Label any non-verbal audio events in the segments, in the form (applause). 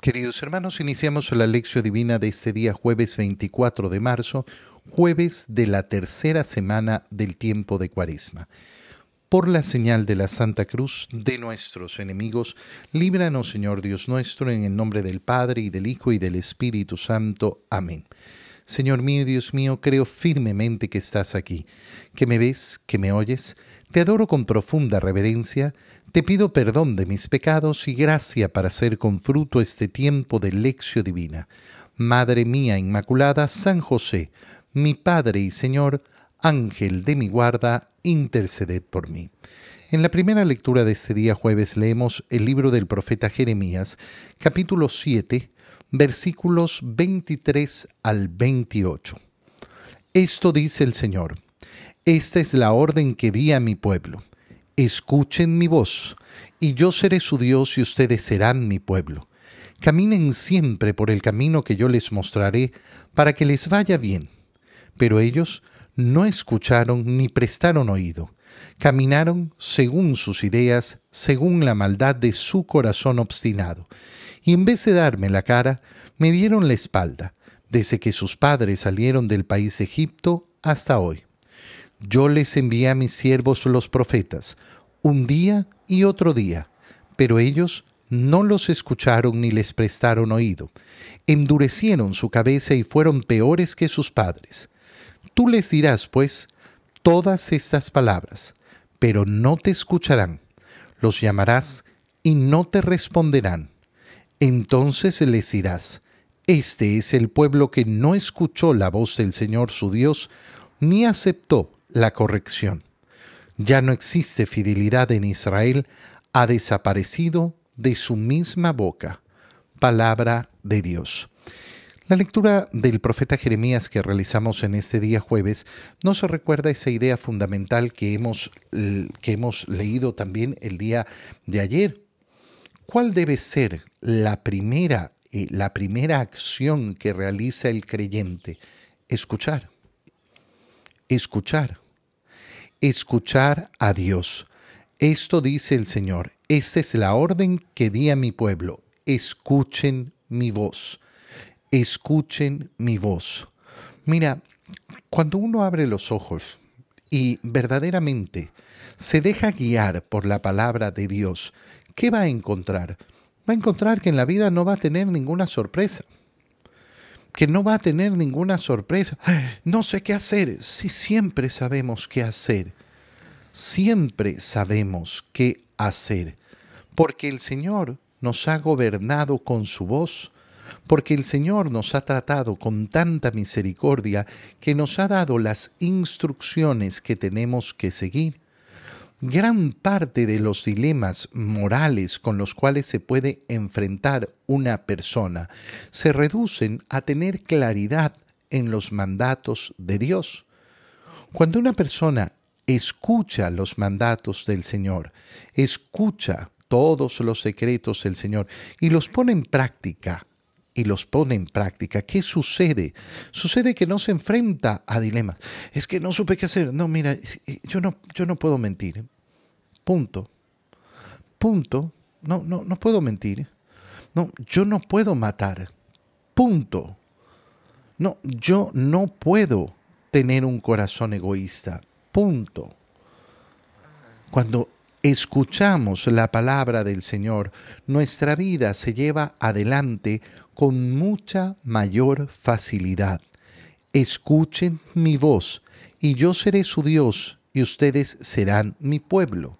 Queridos hermanos, iniciamos la lección divina de este día jueves 24 de marzo, jueves de la tercera semana del tiempo de Cuaresma. Por la señal de la Santa Cruz de nuestros enemigos, líbranos Señor Dios nuestro, en el nombre del Padre y del Hijo y del Espíritu Santo. Amén. Señor mío Dios mío, creo firmemente que estás aquí, que me ves, que me oyes. Te adoro con profunda reverencia, te pido perdón de mis pecados y gracia para hacer con fruto este tiempo de lección divina. Madre mía Inmaculada, San José, mi Padre y Señor, Ángel de mi guarda, interceded por mí. En la primera lectura de este día jueves leemos el libro del profeta Jeremías, capítulo 7, versículos 23 al 28. Esto dice el Señor, esta es la orden que di a mi pueblo. Escuchen mi voz, y yo seré su Dios y ustedes serán mi pueblo. Caminen siempre por el camino que yo les mostraré, para que les vaya bien. Pero ellos no escucharon ni prestaron oído. Caminaron según sus ideas, según la maldad de su corazón obstinado y en vez de darme la cara, me dieron la espalda, desde que sus padres salieron del país de Egipto hasta hoy. Yo les envié a mis siervos los profetas, un día y otro día, pero ellos no los escucharon ni les prestaron oído. Endurecieron su cabeza y fueron peores que sus padres. Tú les dirás, pues, todas estas palabras, pero no te escucharán. Los llamarás y no te responderán. Entonces les dirás, este es el pueblo que no escuchó la voz del Señor su Dios, ni aceptó la corrección. Ya no existe fidelidad en Israel, ha desaparecido de su misma boca. Palabra de Dios. La lectura del profeta Jeremías que realizamos en este día jueves nos recuerda esa idea fundamental que hemos, que hemos leído también el día de ayer, ¿Cuál debe ser la primera, eh, la primera acción que realiza el creyente? Escuchar. Escuchar. Escuchar a Dios. Esto dice el Señor. Esta es la orden que di a mi pueblo. Escuchen mi voz. Escuchen mi voz. Mira, cuando uno abre los ojos y verdaderamente se deja guiar por la palabra de Dios, ¿qué va a encontrar? Va a encontrar que en la vida no va a tener ninguna sorpresa. Que no va a tener ninguna sorpresa. No sé qué hacer. Sí, siempre sabemos qué hacer. Siempre sabemos qué hacer. Porque el Señor nos ha gobernado con su voz. Porque el Señor nos ha tratado con tanta misericordia que nos ha dado las instrucciones que tenemos que seguir gran parte de los dilemas morales con los cuales se puede enfrentar una persona se reducen a tener claridad en los mandatos de Dios. Cuando una persona escucha los mandatos del Señor, escucha todos los secretos del Señor y los pone en práctica, y los pone en práctica, ¿qué sucede? Sucede que no se enfrenta a dilemas. Es que no supe qué hacer. No, mira, yo no, yo no puedo mentir. Punto. Punto. No, no, no puedo mentir. No, yo no puedo matar. Punto. No, yo no puedo tener un corazón egoísta. Punto. Cuando escuchamos la palabra del Señor, nuestra vida se lleva adelante con mucha mayor facilidad. Escuchen mi voz, y yo seré su Dios, y ustedes serán mi pueblo.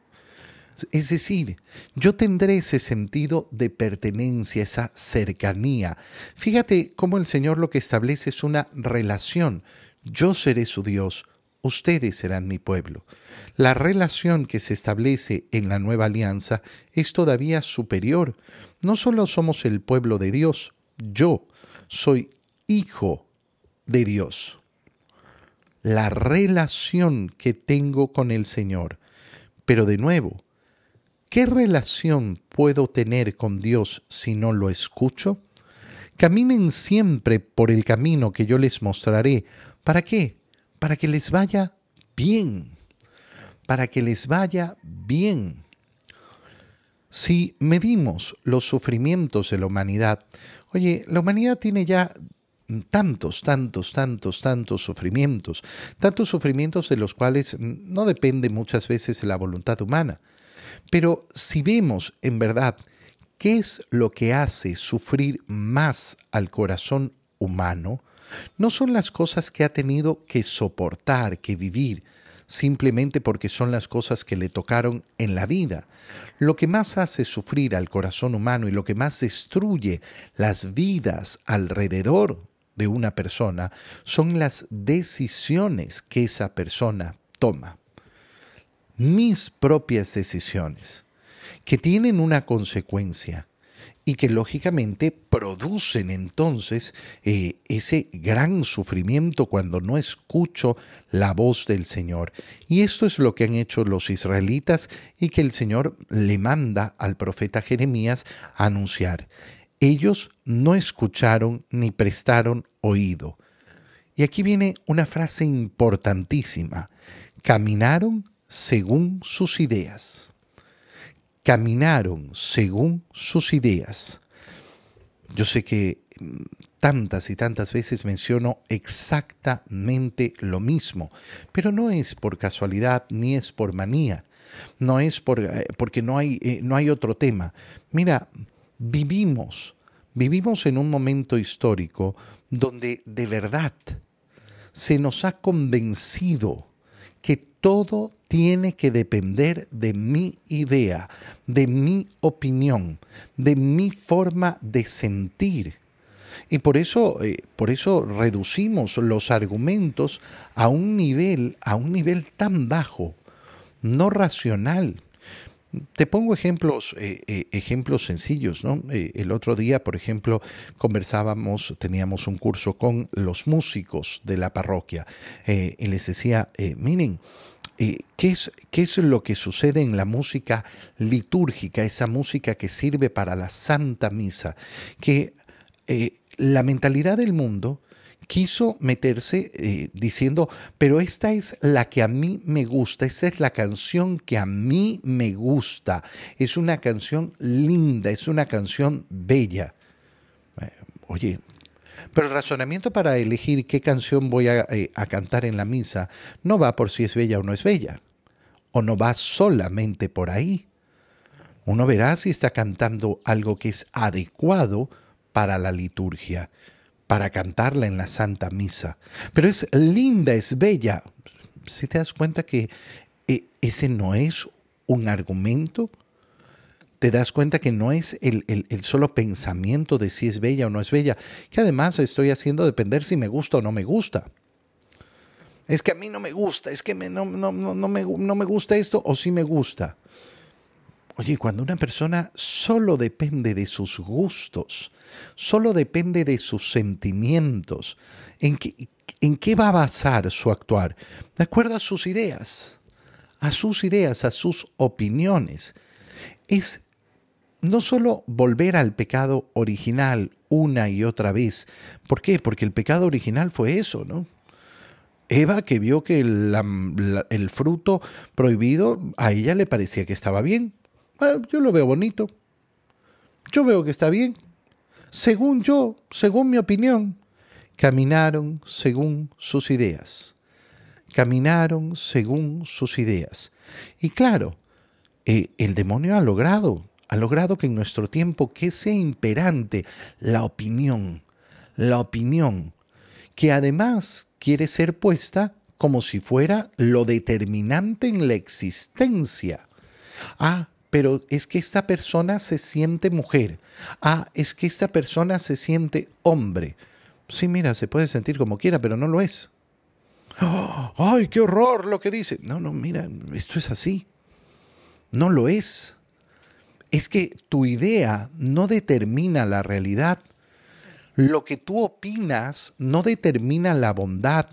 Es decir, yo tendré ese sentido de pertenencia, esa cercanía. Fíjate cómo el Señor lo que establece es una relación. Yo seré su Dios, ustedes serán mi pueblo. La relación que se establece en la nueva alianza es todavía superior. No solo somos el pueblo de Dios, yo soy hijo de Dios. La relación que tengo con el Señor. Pero de nuevo, ¿Qué relación puedo tener con Dios si no lo escucho? Caminen siempre por el camino que yo les mostraré. ¿Para qué? Para que les vaya bien. Para que les vaya bien. Si medimos los sufrimientos de la humanidad, oye, la humanidad tiene ya tantos, tantos, tantos, tantos sufrimientos, tantos sufrimientos de los cuales no depende muchas veces la voluntad humana. Pero si vemos en verdad qué es lo que hace sufrir más al corazón humano, no son las cosas que ha tenido que soportar, que vivir, simplemente porque son las cosas que le tocaron en la vida. Lo que más hace sufrir al corazón humano y lo que más destruye las vidas alrededor de una persona son las decisiones que esa persona toma. Mis propias decisiones, que tienen una consecuencia y que lógicamente producen entonces eh, ese gran sufrimiento cuando no escucho la voz del Señor. Y esto es lo que han hecho los israelitas y que el Señor le manda al profeta Jeremías a anunciar. Ellos no escucharon ni prestaron oído. Y aquí viene una frase importantísima. Caminaron según sus ideas. Caminaron según sus ideas. Yo sé que mm, tantas y tantas veces menciono exactamente lo mismo, pero no es por casualidad ni es por manía, no es por, eh, porque no hay, eh, no hay otro tema. Mira, vivimos, vivimos en un momento histórico donde de verdad se nos ha convencido que todo tiene que depender de mi idea, de mi opinión, de mi forma de sentir. Y por eso, eh, por eso reducimos los argumentos a un nivel, a un nivel tan bajo, no racional, te pongo ejemplos, eh, eh, ejemplos sencillos, ¿no? Eh, el otro día, por ejemplo, conversábamos, teníamos un curso con los músicos de la parroquia y les decía, miren, ¿qué, es, ¿qué es lo que sucede en la música litúrgica, esa música que sirve para la Santa Misa? Que la mentalidad del mundo quiso meterse eh, diciendo, pero esta es la que a mí me gusta, esta es la canción que a mí me gusta, es una canción linda, es una canción bella. Eh, oye, pero el razonamiento para elegir qué canción voy eh, a cantar en la misa no va por si es bella o no es bella, o no va solamente por ahí. Uno verá si está cantando algo que es adecuado para la liturgia para cantarla en la Santa Misa. Pero es linda, es bella. Si te das cuenta que eh, ese no es un argumento, te das cuenta que no es el, solo pensamiento de si es bella o no es bella, que además estoy haciendo depender si me gusta o no me gusta. Es que a mí no me gusta, es que no, no, no, me, no me gusta esto o sí me gusta. Oye, cuando una persona solo depende de sus gustos, solo depende de sus sentimientos, ¿en qué, en qué va a basar su actuar? De acuerdo a sus ideas, a sus ideas, a sus opiniones. Es no solo volver al pecado original una y otra vez. ¿Por qué? Porque el pecado original fue eso, ¿no? Eva, que vio que el fruto prohibido a ella le parecía que estaba bien yo lo veo bonito. Yo veo que está bien. Según yo, según mi opinión, caminaron según sus ideas. Caminaron según sus ideas. Y claro, eh, el demonio ha logrado, ha logrado que en nuestro tiempo que sea imperante la opinión, la opinión, que además quiere ser puesta como si fuera lo determinante en la existencia. Ah, pero es que esta persona se siente mujer. Ah, es que esta persona se siente hombre. Sí, mira, se puede sentir como quiera, pero no lo es. (gasps) ¡Ay, qué horror lo que dice! No, no, mira, esto es así. No lo es. Es que tu idea no determina la realidad. Lo que tú opinas no determina la bondad,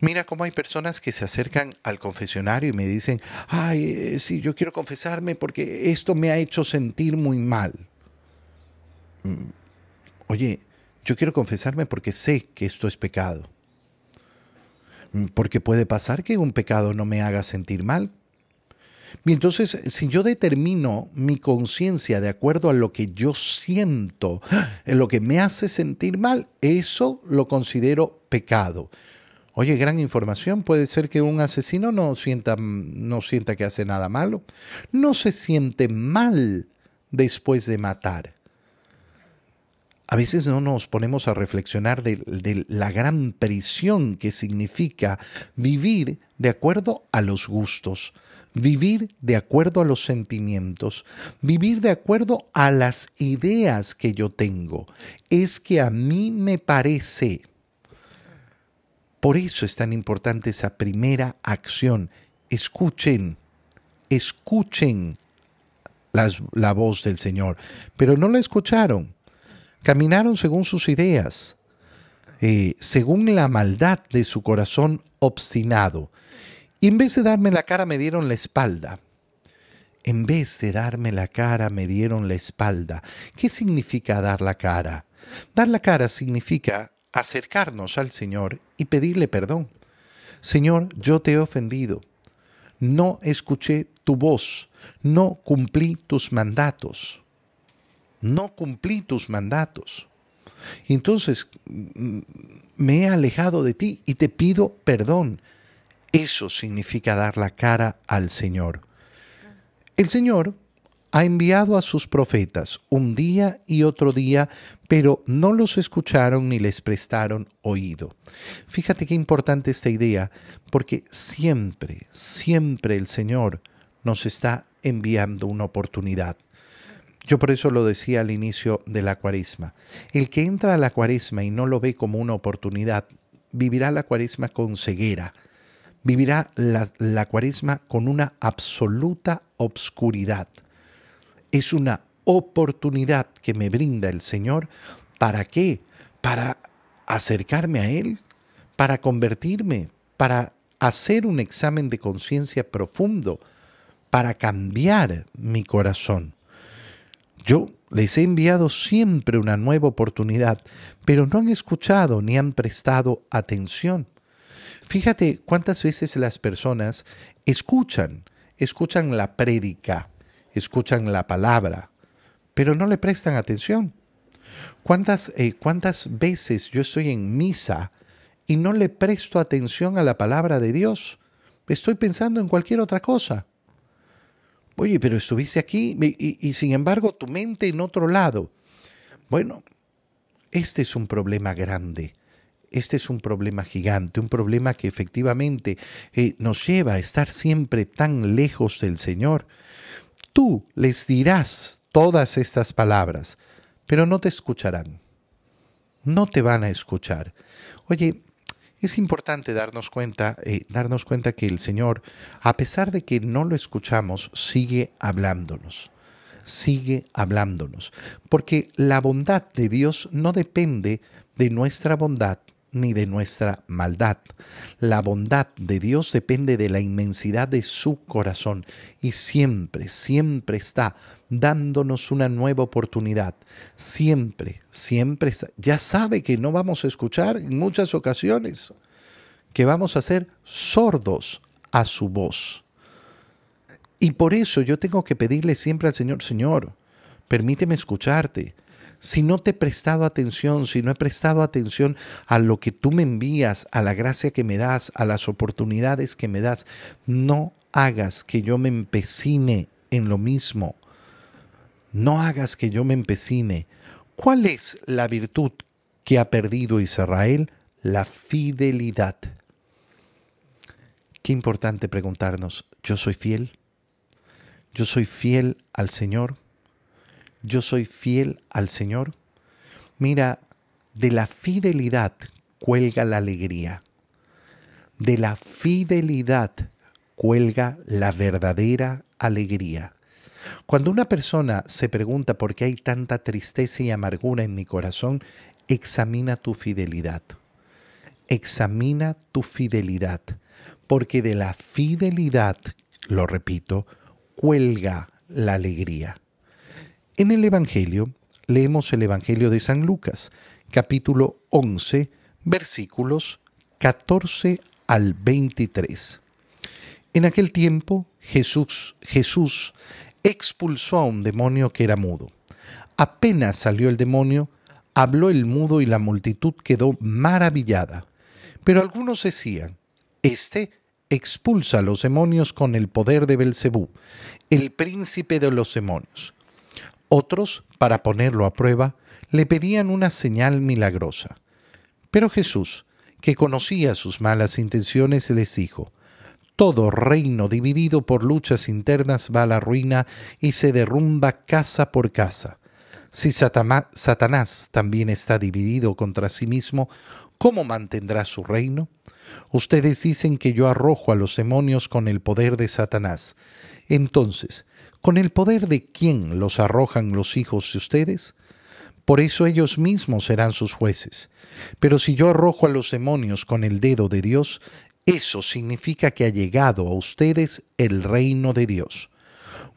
Mira cómo hay personas que se acercan al confesionario y me dicen, ay, eh, sí, yo quiero confesarme porque esto me ha hecho sentir muy mal. Mm, oye, yo quiero confesarme porque sé que esto es pecado. Mm, porque puede pasar que un pecado no me haga sentir mal. Y entonces, si yo determino mi conciencia de acuerdo a lo que yo siento, en lo que me hace sentir mal, eso lo considero pecado. Oye, gran información. Puede ser que un asesino no sienta, no sienta que hace nada malo. No se siente mal después de matar. A veces no nos ponemos a reflexionar de, de, la gran prisión que significa vivir de acuerdo a los gustos, vivir de acuerdo a los sentimientos, vivir de acuerdo a las ideas que yo tengo. Es que a mí me parece. Por eso es tan importante esa primera acción. Escuchen, escuchen la voz del Señor, pero no la escucharon. Caminaron según sus ideas, eh, según la maldad de su corazón obstinado. Y en vez de darme la cara, me dieron la espalda. En vez de darme la cara, me dieron la espalda. ¿Qué significa dar la cara? Dar la cara significa acercarnos al Señor y pedirle perdón. Señor, yo te he ofendido. No escuché tu voz. No cumplí tus mandatos. No cumplí tus mandatos. Entonces mm, me he alejado de ti y te pido perdón. Eso significa dar la cara al Señor. El Señor ha enviado a sus profetas un día y otro día, pero no los escucharon ni les prestaron oído. Fíjate qué importante esta idea, porque siempre, siempre el Señor nos está enviando una oportunidad. Yo por eso lo decía al inicio de la cuaresma. El que entra a la cuaresma y no lo ve como una oportunidad, vivirá la cuaresma con ceguera, vivirá la, cuaresma con una absoluta obscuridad. Es una oportunidad que me brinda el Señor. ¿Para qué? Para acercarme a Él, para convertirme, para hacer un examen de conciencia profundo, para cambiar mi corazón. Yo les he enviado siempre una nueva oportunidad, pero no han escuchado ni han prestado atención. Fíjate cuántas veces las personas escuchan, escuchan la prédica, escuchan la palabra, pero no le prestan atención. ¿Cuántas, eh, ¿Cuántas veces yo estoy en misa y no le presto atención a la palabra de Dios? Estoy pensando en cualquier otra cosa. Oye, pero estuviste aquí y, sin embargo tu mente en otro lado. Bueno, este es un problema grande este es un problema gigante, un problema que efectivamente eh, nos lleva a estar siempre tan lejos del Señor. Tú les dirás todas estas palabras, pero no te escucharán. No te van a escuchar. Oye, es importante darnos cuenta, eh, darnos cuenta que el Señor, a pesar de que no lo escuchamos, sigue hablándonos sigue hablándonos, porque la bondad de Dios no depende de nuestra bondad, ni de nuestra maldad. La bondad de Dios depende de la inmensidad de su corazón y siempre, siempre está dándonos una nueva oportunidad. Siempre, siempre está. Ya sabe que no vamos a escuchar en muchas ocasiones, que vamos a ser sordos a su voz. Y por eso yo tengo que pedirle siempre al Señor, Señor, permíteme escucharte si no te he prestado atención, si no he prestado atención a lo que tú me envías, a la gracia que me das, a las oportunidades que me das, no hagas que yo me empecine en lo mismo. No hagas que yo me empecine. ¿Cuál es la virtud que ha perdido Israel? La fidelidad. Qué importante preguntarnos, ¿yo soy fiel? ¿Yo soy fiel al Señor? Yo soy fiel al Señor? Mira, de la fidelidad cuelga la alegría. De la fidelidad cuelga la verdadera alegría. Cuando una persona se pregunta por qué hay tanta tristeza y amargura en mi corazón, examina tu fidelidad. Examina tu fidelidad, porque de la fidelidad, lo repito, cuelga la alegría. En el Evangelio leemos el Evangelio de San Lucas, capítulo 11, versículos 14 al 23. En aquel tiempo Jesús, Jesús expulsó a un demonio que era mudo. Apenas salió el demonio, habló el mudo y la multitud quedó maravillada. Pero algunos decían, Este expulsa a los demonios con el poder de Belcebú, el príncipe de los demonios. Otros, para ponerlo a prueba, le pedían una señal milagrosa. Pero Jesús, que conocía sus malas intenciones, les dijo, todo reino dividido por luchas internas va a la ruina y se derrumba casa por casa. Si Satanás también está dividido contra sí mismo, ¿cómo mantendrá su reino? Ustedes dicen que yo arrojo a los demonios con el poder de Satanás. Entonces, ¿con el poder de quién los arrojan los hijos de ustedes? Por eso ellos mismos serán sus jueces. Pero si yo arrojo a los demonios con el dedo de Dios, eso significa que ha llegado a ustedes el reino de Dios.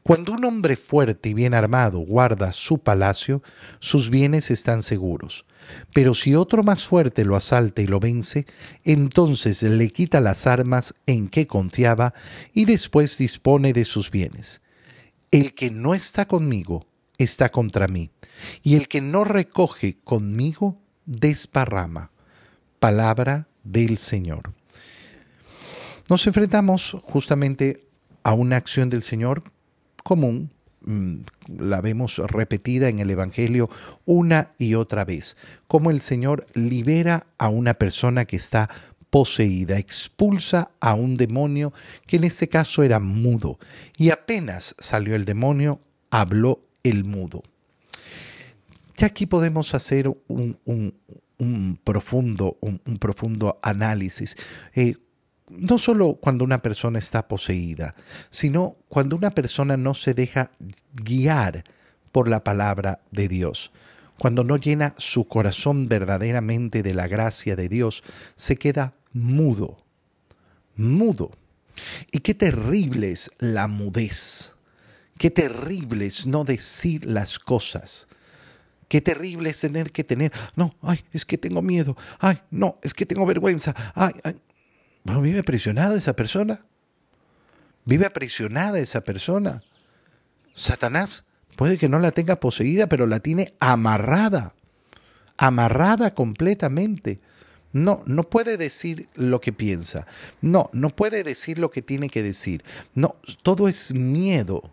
Cuando un hombre fuerte y bien armado guarda su palacio, sus bienes están seguros. Pero si otro más fuerte lo asalta y lo vence, entonces le quita las armas en que confiaba y después dispone de sus bienes. El que no está conmigo está contra mí, y el que no recoge conmigo desparrama. Palabra del Señor. Nos enfrentamos justamente a una acción del Señor común, mm, la vemos repetida en el Evangelio una y otra vez, como el Señor libera a una persona que está poseída, expulsa a un demonio que en este caso era mudo, y apenas salió el demonio, habló el mudo. Y aquí podemos hacer un, profundo, un, profundo análisis. Eh, no solo cuando una persona está poseída, sino cuando una persona no se deja guiar por la palabra de Dios. Cuando no llena su corazón verdaderamente de la gracia de Dios, se queda mudo, mudo. Y qué terrible es la mudez, qué terrible es no decir las cosas. Qué terrible es tener que tener, no, ay, es que tengo miedo, ay, no, es que tengo vergüenza, ay, ay. Bueno, vive aprisionada esa persona. Vive aprisionada esa persona. Satanás puede que no la tenga poseída, pero la tiene amarrada. Amarrada completamente. No, no puede decir lo que piensa. No, no puede decir lo que tiene que decir. No, todo es miedo.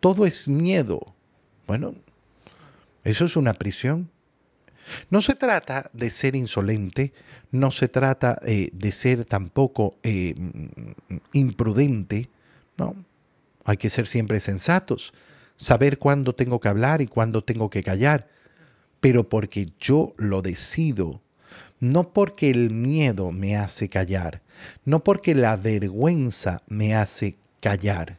Todo es miedo. Bueno, eso es una prisión. No se trata de ser insolente, no se trata eh, de ser tampoco eh, imprudente, no. Hay que ser siempre sensatos, saber cuándo tengo que hablar y cuándo tengo que callar, pero porque yo lo decido, no porque el miedo me hace callar, no porque la vergüenza me hace callar.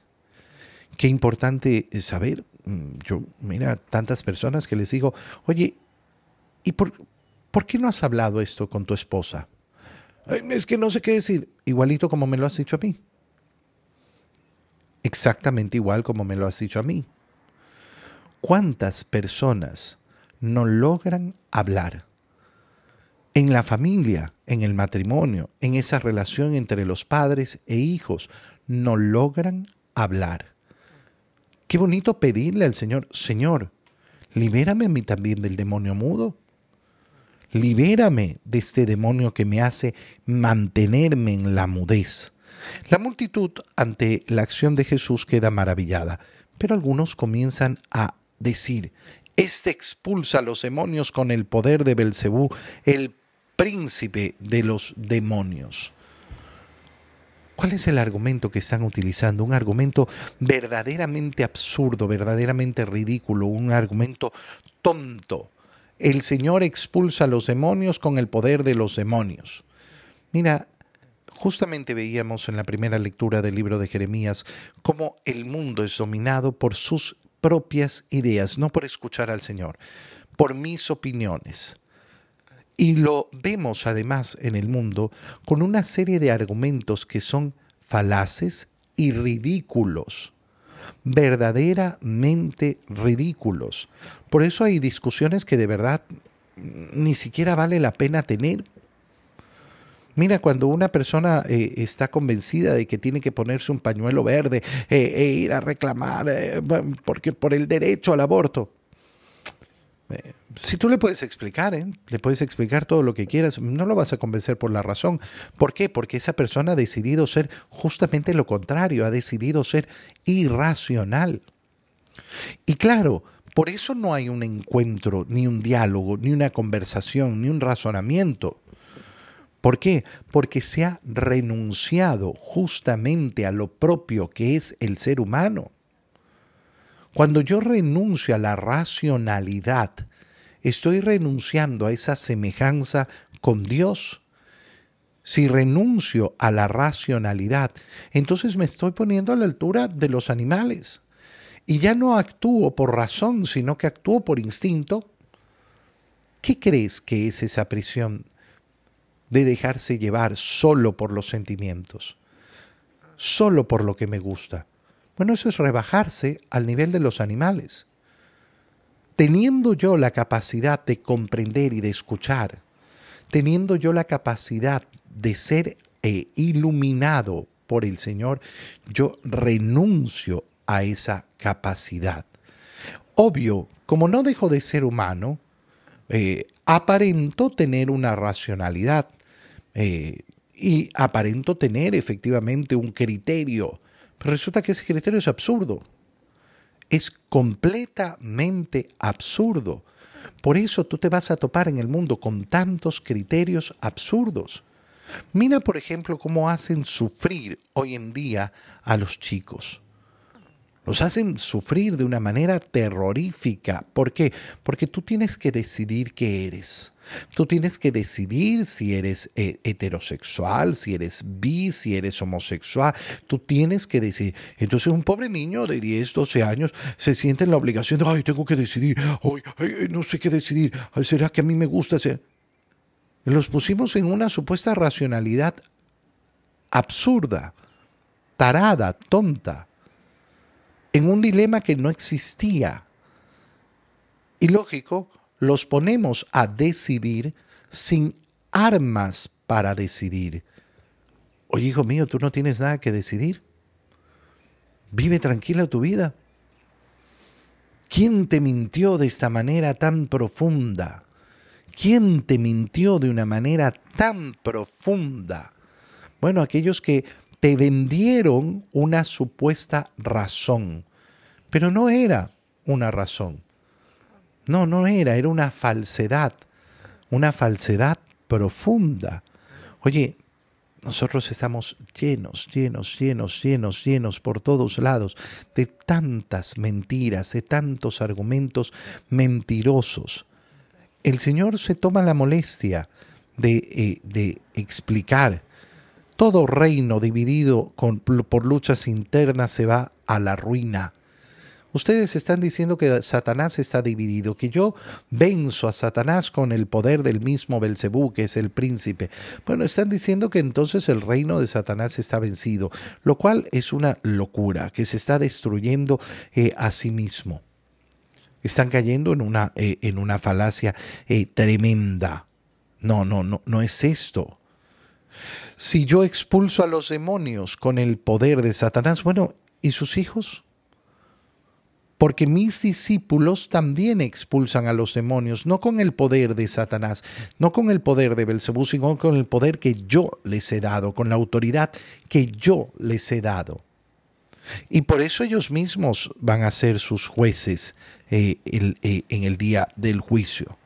Qué importante saber, mm, yo, mira, tantas personas que les digo, oye, ¿Y por, por qué no has hablado esto con tu esposa? Es que no sé qué decir. Igualito como me lo has dicho a mí. Exactamente igual como me lo has dicho a mí. ¿Cuántas personas no logran hablar? En la familia, en el matrimonio, en esa relación entre los padres e hijos, no logran hablar. Qué bonito pedirle al Señor, Señor, libérame a mí también del demonio mudo libérame de este demonio que me hace mantenerme en la mudez. La multitud ante la acción de Jesús queda maravillada, pero algunos comienzan a decir, este expulsa a los demonios con el poder de Belcebú, el príncipe de los demonios. ¿Cuál es el argumento que están utilizando? Un argumento verdaderamente absurdo, verdaderamente ridículo, un argumento tonto el Señor expulsa a los demonios con el poder de los demonios. Mira, justamente veíamos en la primera lectura del libro de Jeremías cómo el mundo es dominado por sus propias ideas, no por escuchar al Señor, por mis opiniones. Y lo vemos además en el mundo con una serie de argumentos que son falaces y ridículos verdaderamente ridículos. Por eso hay discusiones que de verdad ni siquiera vale la pena tener. Mira, cuando una persona eh, está convencida de que tiene que ponerse un pañuelo verde eh, e ir a reclamar eh, porque por el derecho al aborto, si tú le puedes explicar, le puedes explicar todo lo que quieras, no lo vas a convencer por la razón. ¿Por qué? Porque esa persona ha decidido ser justamente lo contrario, ha decidido ser irracional. Y claro, por eso no hay un encuentro, ni un diálogo, ni una conversación, ni un razonamiento. ¿Por qué? Porque se ha renunciado justamente a lo propio que es el ser humano. Cuando yo renuncio a la racionalidad, estoy renunciando a esa semejanza con Dios. Si renuncio a la racionalidad, entonces me estoy poniendo a la altura de los animales. Y ya no actúo por razón, sino que actúo por instinto. ¿Qué crees que es esa prisión de dejarse llevar solo por los sentimientos? Solo por lo que me gusta. Bueno, eso es rebajarse al nivel de los animales. Teniendo yo la capacidad de comprender y de escuchar, teniendo yo la capacidad de ser eh, iluminado por el Señor, yo renuncio a esa capacidad. Obvio, como no dejo de ser humano, eh, aparento tener una racionalidad eh, y aparento tener efectivamente un criterio pero resulta que ese criterio es absurdo. Es completamente absurdo. Por eso tú te vas a topar en el mundo con tantos criterios absurdos. Mira, por ejemplo, cómo hacen sufrir hoy en día a los chicos. Los hacen sufrir de una manera terrorífica. ¿Por qué? Porque tú tienes que decidir qué eres. Tú tienes que decidir si eres eh, heterosexual, si eres bi, si eres homosexual. Tú tienes que decidir. Entonces un pobre niño de 10, 12 años se siente en la obligación de, ay, tengo que decidir, ay, no sé qué decidir, ¿será que a mí me gusta ser? Los pusimos en una supuesta racionalidad absurda, tarada, tonta, en un dilema que no existía. Y lógico, los ponemos a decidir sin armas para decidir. Oye, hijo mío, tú no tienes nada que decidir. Vive tranquila tu vida. ¿Quién te mintió de esta manera tan profunda? ¿Quién te mintió de una manera tan profunda? Bueno, aquellos que te vendieron una supuesta razón, pero no era una razón. No, no era, era una falsedad, una falsedad profunda. Oye, nosotros estamos llenos, llenos, llenos, llenos, llenos por todos lados de tantas mentiras, de tantos argumentos mentirosos. El Señor se toma la molestia de, eh, de explicar. Todo reino dividido por luchas internas se va a la ruina. Ustedes están diciendo que Satanás está dividido, que yo venzo a Satanás con el poder del mismo Belcebú, que es el príncipe. Bueno, están diciendo que entonces el reino de Satanás está vencido, lo cual es una locura, que se está destruyendo eh, a sí mismo. Están cayendo en una, eh, en una falacia eh, tremenda. No, no, no, no es esto. Si yo expulso a los demonios con el poder de Satanás, bueno, ¿y sus hijos? porque mis discípulos también expulsan a los demonios, no con el poder de Satanás, no con el poder de Belcebú, sino con el poder que yo les he dado, con la autoridad que yo les he dado. Y por eso ellos mismos van a ser sus jueces eh, eh, en el día del juicio.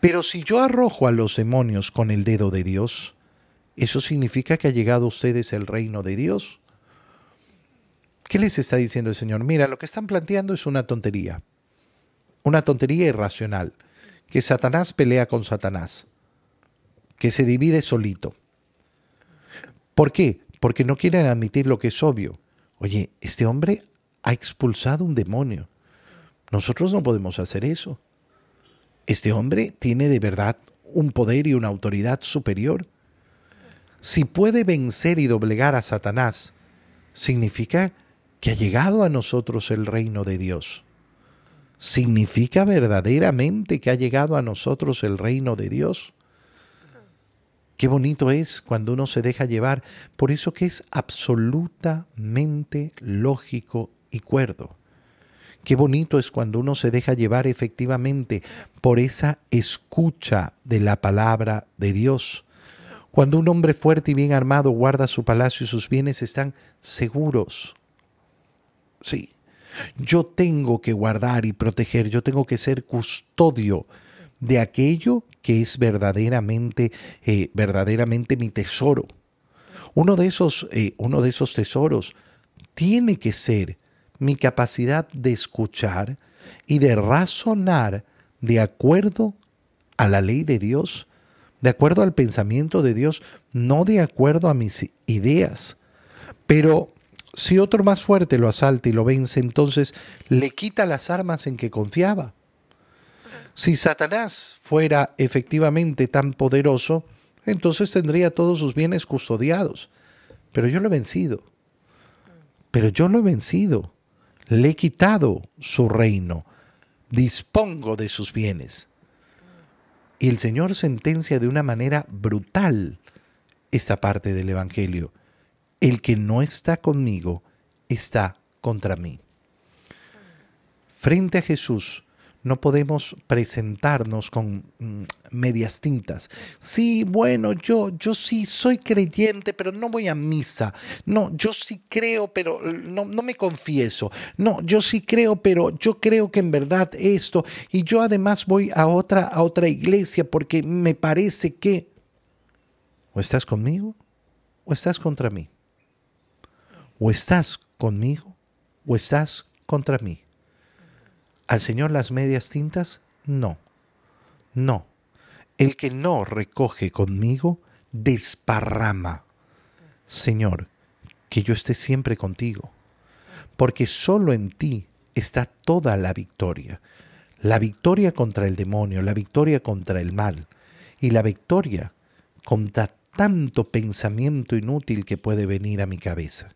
Pero si yo arrojo a los demonios con el dedo de Dios, ¿eso significa que ha llegado a ustedes el reino de Dios? ¿Qué les está diciendo el Señor? Mira, lo que están planteando es una tontería, una tontería irracional, que Satanás pelea con Satanás, que se divide solito. ¿Por qué? Porque no quieren admitir lo que es obvio. Oye, este hombre ha expulsado un demonio. Nosotros no podemos hacer eso. Este hombre tiene de verdad un poder y una autoridad superior. Si puede vencer y doblegar a Satanás, significa que ha llegado a nosotros el reino de Dios. ¿Significa verdaderamente que ha llegado a nosotros el reino de Dios? Qué bonito es cuando uno se deja llevar por eso que es absolutamente lógico y cuerdo. Qué bonito es cuando uno se deja llevar efectivamente por esa escucha de la palabra de Dios. Cuando un hombre fuerte y bien armado guarda su palacio y sus bienes están seguros. Sí, yo tengo que guardar y proteger, yo tengo que ser custodio de aquello que es verdaderamente, eh, verdaderamente mi tesoro. Uno de, esos, eh, uno de esos tesoros tiene que ser mi capacidad de escuchar y de razonar de acuerdo a la ley de Dios, de acuerdo al pensamiento de Dios, no de acuerdo a mis ideas. Pero si otro más fuerte lo asalta y lo vence, entonces le quita las armas en que confiaba. Si Satanás fuera efectivamente tan poderoso, entonces tendría todos sus bienes custodiados. Pero yo lo he vencido. Pero yo lo he vencido. Le he quitado su reino. Dispongo de sus bienes. Y el Señor sentencia de una manera brutal esta parte del Evangelio. El que no está conmigo está contra mí. Frente a Jesús, no podemos presentarnos con mm, medias tintas. Sí, bueno, yo, yo sí soy creyente, pero no voy a misa. No, yo sí creo, pero no, me confieso. No, yo sí creo, pero yo creo que en verdad esto. Y yo además voy a otra, a otra iglesia porque me parece que... O estás conmigo o estás contra mí. O estás conmigo o estás contra mí. ¿Al Señor las medias tintas? No, no. El que no recoge conmigo, desparrama. Señor, que yo esté siempre contigo, porque solo en ti está toda la victoria. La victoria contra el demonio, la victoria contra el mal y la victoria contra tanto pensamiento inútil que puede venir a mi cabeza.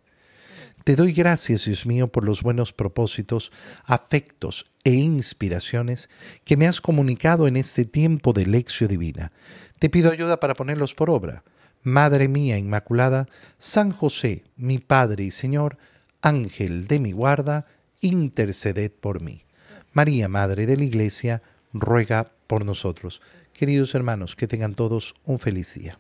Te doy gracias, Dios mío, por los buenos propósitos, afectos e inspiraciones que me has comunicado en este tiempo de lección divina. Te pido ayuda para ponerlos por obra. Madre mía Inmaculada, San José, mi Padre y Señor, Ángel de mi guarda, interceded por mí. María, Madre de la Iglesia, ruega por nosotros. Queridos hermanos, que tengan todos un feliz día.